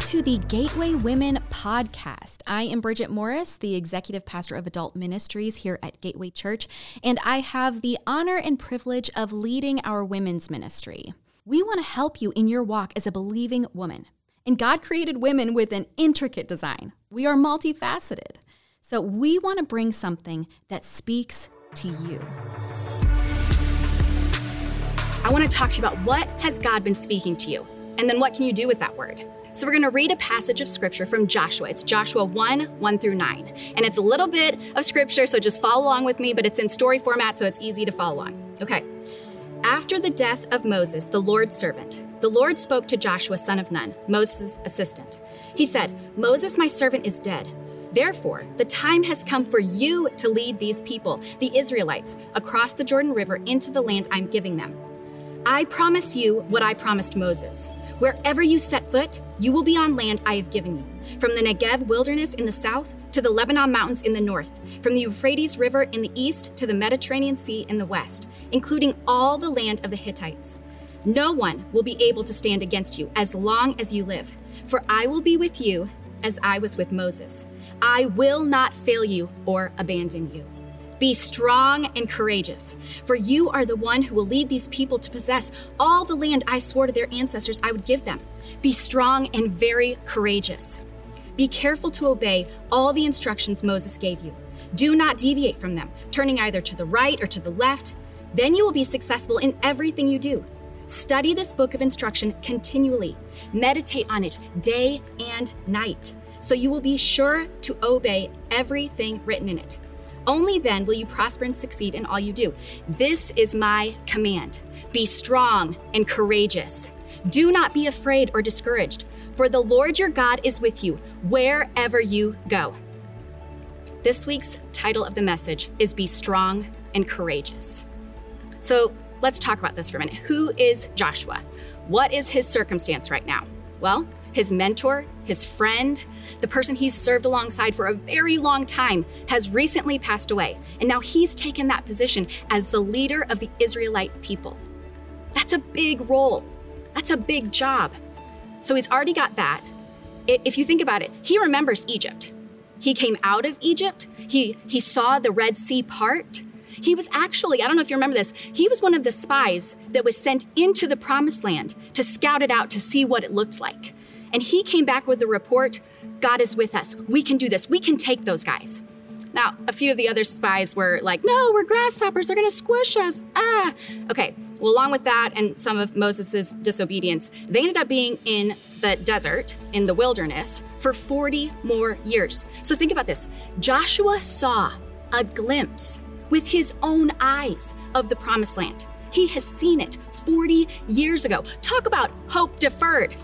to the Gateway Women podcast. I am Bridget Morris, the executive pastor of adult ministries here at Gateway Church, and I have the honor and privilege of leading our women's ministry. We want to help you in your walk as a believing woman. And God created women with an intricate design. We are multifaceted. So we want to bring something that speaks to you. I want to talk to you about what has God been speaking to you, and then what can you do with that word? So we're going to read a passage of scripture from Joshua. It's Joshua 1, 1 through 9. And it's a little bit of scripture, so just follow along with me, but it's in story format, so it's easy to follow along. Okay. After the death of Moses, the Lord's servant, the Lord spoke to Joshua, son of Nun, Moses' assistant. He said, Moses, my servant, is dead. Therefore, the time has come for you to lead these people, the Israelites, across the Jordan River into the land I'm giving them. I promise you what I promised Moses. Wherever you set foot, you will be on land I have given you. From the Negev wilderness in the south to the Lebanon mountains in the north, from the Euphrates River in the east to the Mediterranean Sea in the west, including all the land of the Hittites. No one will be able to stand against you as long as you live, for I will be with you as I was with Moses. I will not fail you or abandon you. Be strong and courageous, for you are the one who will lead these people to possess all the land I swore to their ancestors I would give them. Be strong and very courageous. Be careful to obey all the instructions Moses gave you. Do not deviate from them, turning either to the right or to the left. Then you will be successful in everything you do. Study this book of instruction continually. Meditate on it day and night, so you will be sure to obey everything written in it. Only then will you prosper and succeed in all you do. This is my command be strong and courageous. Do not be afraid or discouraged, for the Lord your God is with you wherever you go. This week's title of the message is Be Strong and Courageous. So let's talk about this for a minute. Who is Joshua? What is his circumstance right now? Well, his mentor, his friend, the person he's served alongside for a very long time, has recently passed away. And now he's taken that position as the leader of the Israelite people. That's a big role, that's a big job. So he's already got that. If you think about it, he remembers Egypt. He came out of Egypt, he, he saw the Red Sea part. He was actually, I don't know if you remember this, he was one of the spies that was sent into the promised land to scout it out to see what it looked like. And he came back with the report God is with us. We can do this. We can take those guys. Now, a few of the other spies were like, no, we're grasshoppers. They're going to squish us. Ah. Okay. Well, along with that and some of Moses' disobedience, they ended up being in the desert, in the wilderness, for 40 more years. So think about this Joshua saw a glimpse with his own eyes of the promised land. He has seen it 40 years ago. Talk about hope deferred.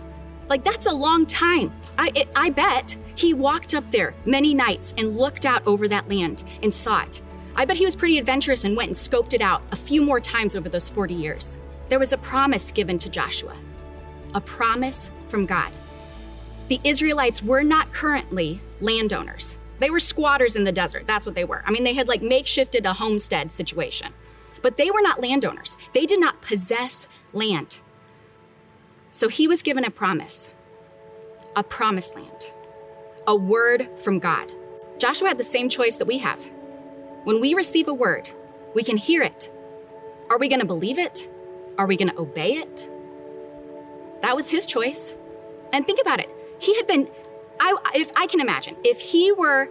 Like, that's a long time. I, it, I bet he walked up there many nights and looked out over that land and saw it. I bet he was pretty adventurous and went and scoped it out a few more times over those 40 years. There was a promise given to Joshua, a promise from God. The Israelites were not currently landowners. They were squatters in the desert. That's what they were. I mean, they had like makeshifted a homestead situation. But they were not landowners. They did not possess land. So he was given a promise a promised land, a word from God. Joshua had the same choice that we have. When we receive a word, we can hear it. Are we going to believe it? Are we going to obey it? That was his choice. And think about it. He had been, I, if I can imagine, if he were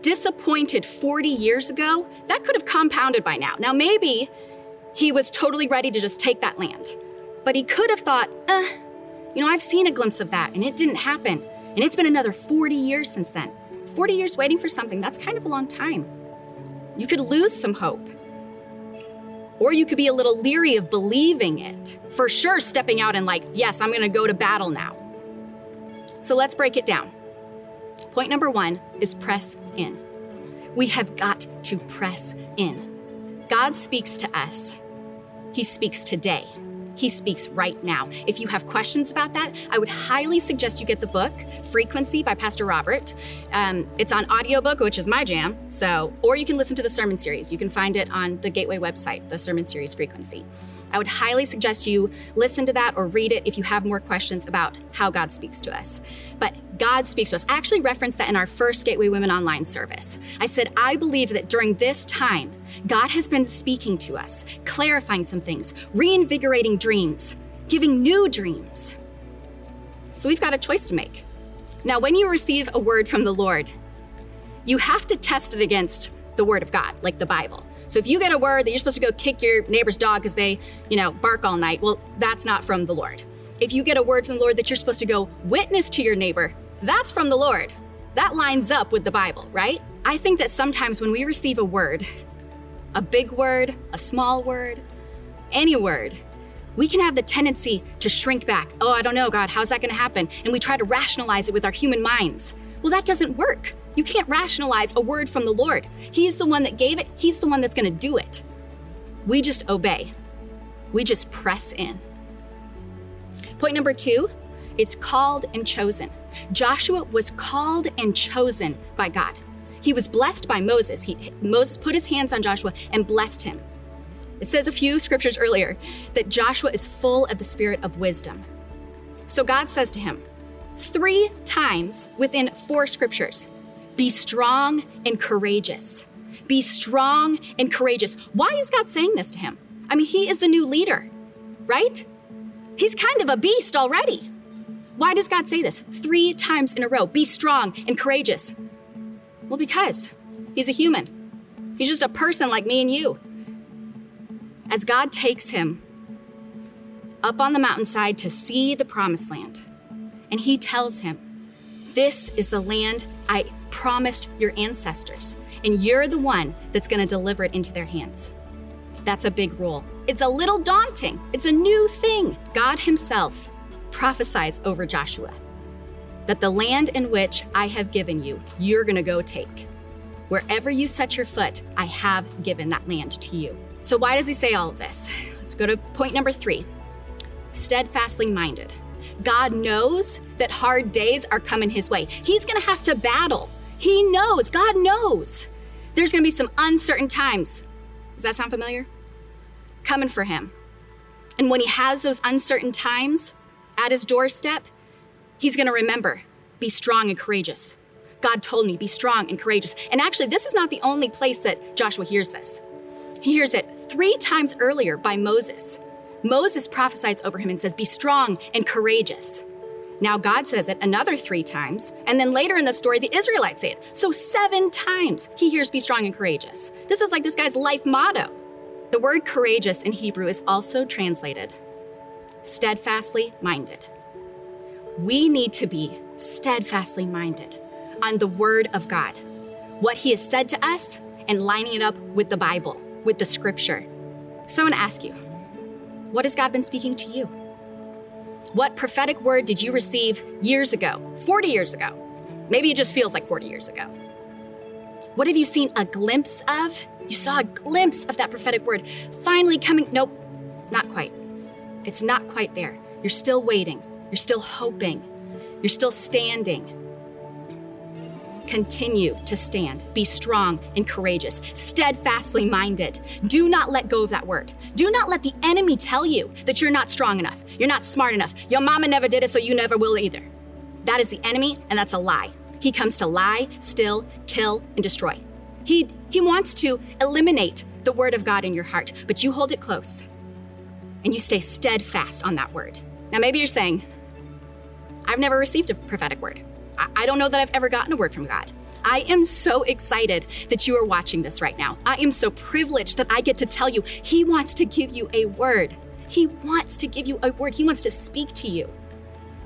disappointed 40 years ago, that could have compounded by now. Now, maybe he was totally ready to just take that land. But he could have thought, eh, you know, I've seen a glimpse of that and it didn't happen. And it's been another 40 years since then. 40 years waiting for something, that's kind of a long time. You could lose some hope. Or you could be a little leery of believing it. For sure, stepping out and, like, yes, I'm gonna go to battle now. So let's break it down. Point number one is press in. We have got to press in. God speaks to us, He speaks today He speaks right now. If you have questions about that, I would highly suggest you get the book Frequency by Pastor Robert. Um, it's on audiobook, which is my jam. So, or you can listen to the sermon series. You can find it on the Gateway website, the sermon series Frequency. I would highly suggest you listen to that or read it if you have more questions about how God speaks to us. But God speaks to us. I actually referenced that in our first Gateway Women Online service. I said, I believe that during this time, God has been speaking to us, clarifying some things, reinvigorating dreams, giving new dreams. So we've got a choice to make. Now, when you receive a word from the Lord, you have to test it against the Word of God, like the Bible. So if you get a word that you're supposed to go kick your neighbor's dog because they, you know, bark all night, well, that's not from the Lord. If you get a word from the Lord that you're supposed to go witness to your neighbor, that's from the Lord. That lines up with the Bible, right? I think that sometimes when we receive a word, a big word, a small word, any word, we can have the tendency to shrink back. Oh, I don't know, God, how's that going to happen? And we try to rationalize it with our human minds. Well, that doesn't work. You can't rationalize a word from the Lord. He's the one that gave it, He's the one that's going to do it. We just obey, we just press in. Point number two it's called and chosen. Joshua was called and chosen by God. He was blessed by Moses. He, Moses put his hands on Joshua and blessed him. It says a few scriptures earlier that Joshua is full of the spirit of wisdom. So God says to him, three times within four scriptures, be strong and courageous. Be strong and courageous. Why is God saying this to him? I mean, he is the new leader, right? He's kind of a beast already. Why does God say this three times in a row? Be strong and courageous. Well, because he's a human, he's just a person like me and you. As God takes him up on the mountainside to see the promised land, and he tells him, This is the land I promised your ancestors, and you're the one that's going to deliver it into their hands. That's a big role. It's a little daunting, it's a new thing. God Himself prophesies over Joshua that the land in which I have given you, you're going to go take. Wherever you set your foot, I have given that land to you. So, why does he say all of this? Let's go to point number three steadfastly minded. God knows that hard days are coming his way. He's going to have to battle. He knows, God knows. There's going to be some uncertain times. Does that sound familiar? Coming for him. And when he has those uncertain times at his doorstep, he's going to remember be strong and courageous. God told me, be strong and courageous. And actually, this is not the only place that Joshua hears this. He hears it three times earlier by Moses. Moses prophesies over him and says, Be strong and courageous. Now God says it another three times, and then later in the story, the Israelites say it. So seven times he hears, Be strong and courageous. This is like this guy's life motto. The word courageous in Hebrew is also translated steadfastly minded. We need to be steadfastly minded on the word of God, what he has said to us, and lining it up with the Bible, with the scripture. So I want to ask you, what has God been speaking to you? What prophetic word did you receive years ago, 40 years ago? Maybe it just feels like 40 years ago. What have you seen a glimpse of? You saw a glimpse of that prophetic word finally coming. Nope, not quite. It's not quite there. You're still waiting. You're still hoping. You're still standing. Continue to stand. Be strong and courageous, steadfastly minded. Do not let go of that word. Do not let the enemy tell you that you're not strong enough, you're not smart enough. Your mama never did it, so you never will either. That is the enemy, and that's a lie. He comes to lie, steal, kill, and destroy. He, he wants to eliminate the word of God in your heart, but you hold it close and you stay steadfast on that word. Now, maybe you're saying, I've never received a prophetic word. I don't know that I've ever gotten a word from God. I am so excited that you are watching this right now. I am so privileged that I get to tell you He wants to give you a word. He wants to give you a word. He wants to speak to you.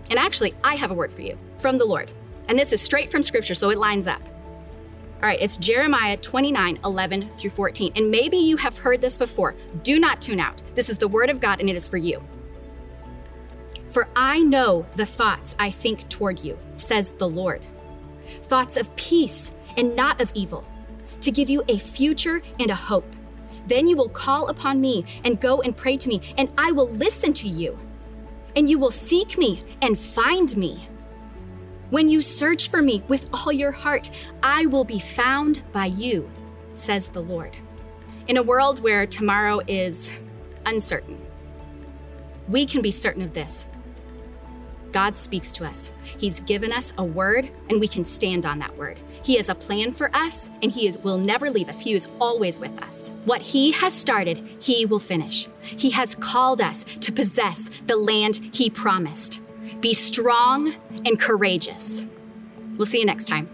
And actually, I have a word for you from the Lord. And this is straight from Scripture, so it lines up. All right, it's Jeremiah 29 11 through 14. And maybe you have heard this before. Do not tune out. This is the word of God, and it is for you. For I know the thoughts I think toward you, says the Lord thoughts of peace and not of evil, to give you a future and a hope. Then you will call upon me and go and pray to me, and I will listen to you. And you will seek me and find me. When you search for me with all your heart, I will be found by you, says the Lord. In a world where tomorrow is uncertain, we can be certain of this God speaks to us. He's given us a word, and we can stand on that word. He has a plan for us, and He is, will never leave us. He is always with us. What He has started, He will finish. He has called us to possess the land He promised. Be strong and courageous. We'll see you next time.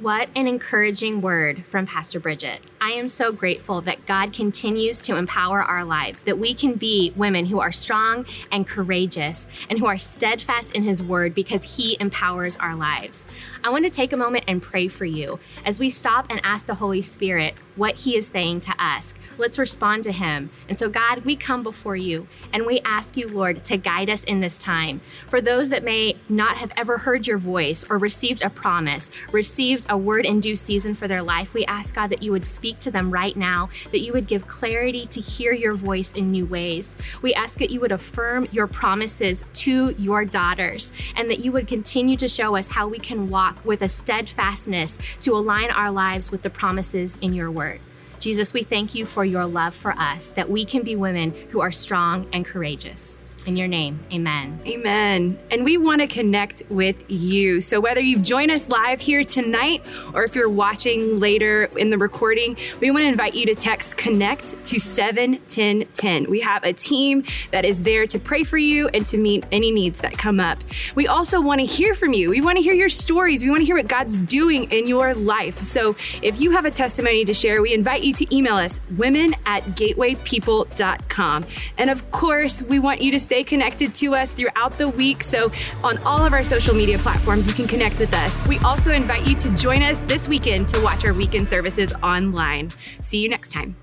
What an encouraging word from Pastor Bridget. I am so grateful that God continues to empower our lives, that we can be women who are strong and courageous and who are steadfast in His word because He empowers our lives. I want to take a moment and pray for you as we stop and ask the Holy Spirit what He is saying to us. Let's respond to Him. And so, God, we come before you and we ask you, Lord, to guide us in this time. For those that may not have ever heard your voice or received a promise, received a word in due season for their life, we ask, God, that you would speak to them right now, that you would give clarity to hear your voice in new ways. We ask that you would affirm your promises to your daughters and that you would continue to show us how we can walk with a steadfastness to align our lives with the promises in your word. Jesus, we thank you for your love for us, that we can be women who are strong and courageous. In your name, amen. Amen. And we want to connect with you. So, whether you join us live here tonight or if you're watching later in the recording, we want to invite you to text connect to 71010. We have a team that is there to pray for you and to meet any needs that come up. We also want to hear from you. We want to hear your stories. We want to hear what God's doing in your life. So, if you have a testimony to share, we invite you to email us women at gatewaypeople.com. And of course, we want you to stay connected to us throughout the week. So, on all of our social media platforms, you can connect with us. We also invite you to join us this weekend to watch our weekend services online. See you next time.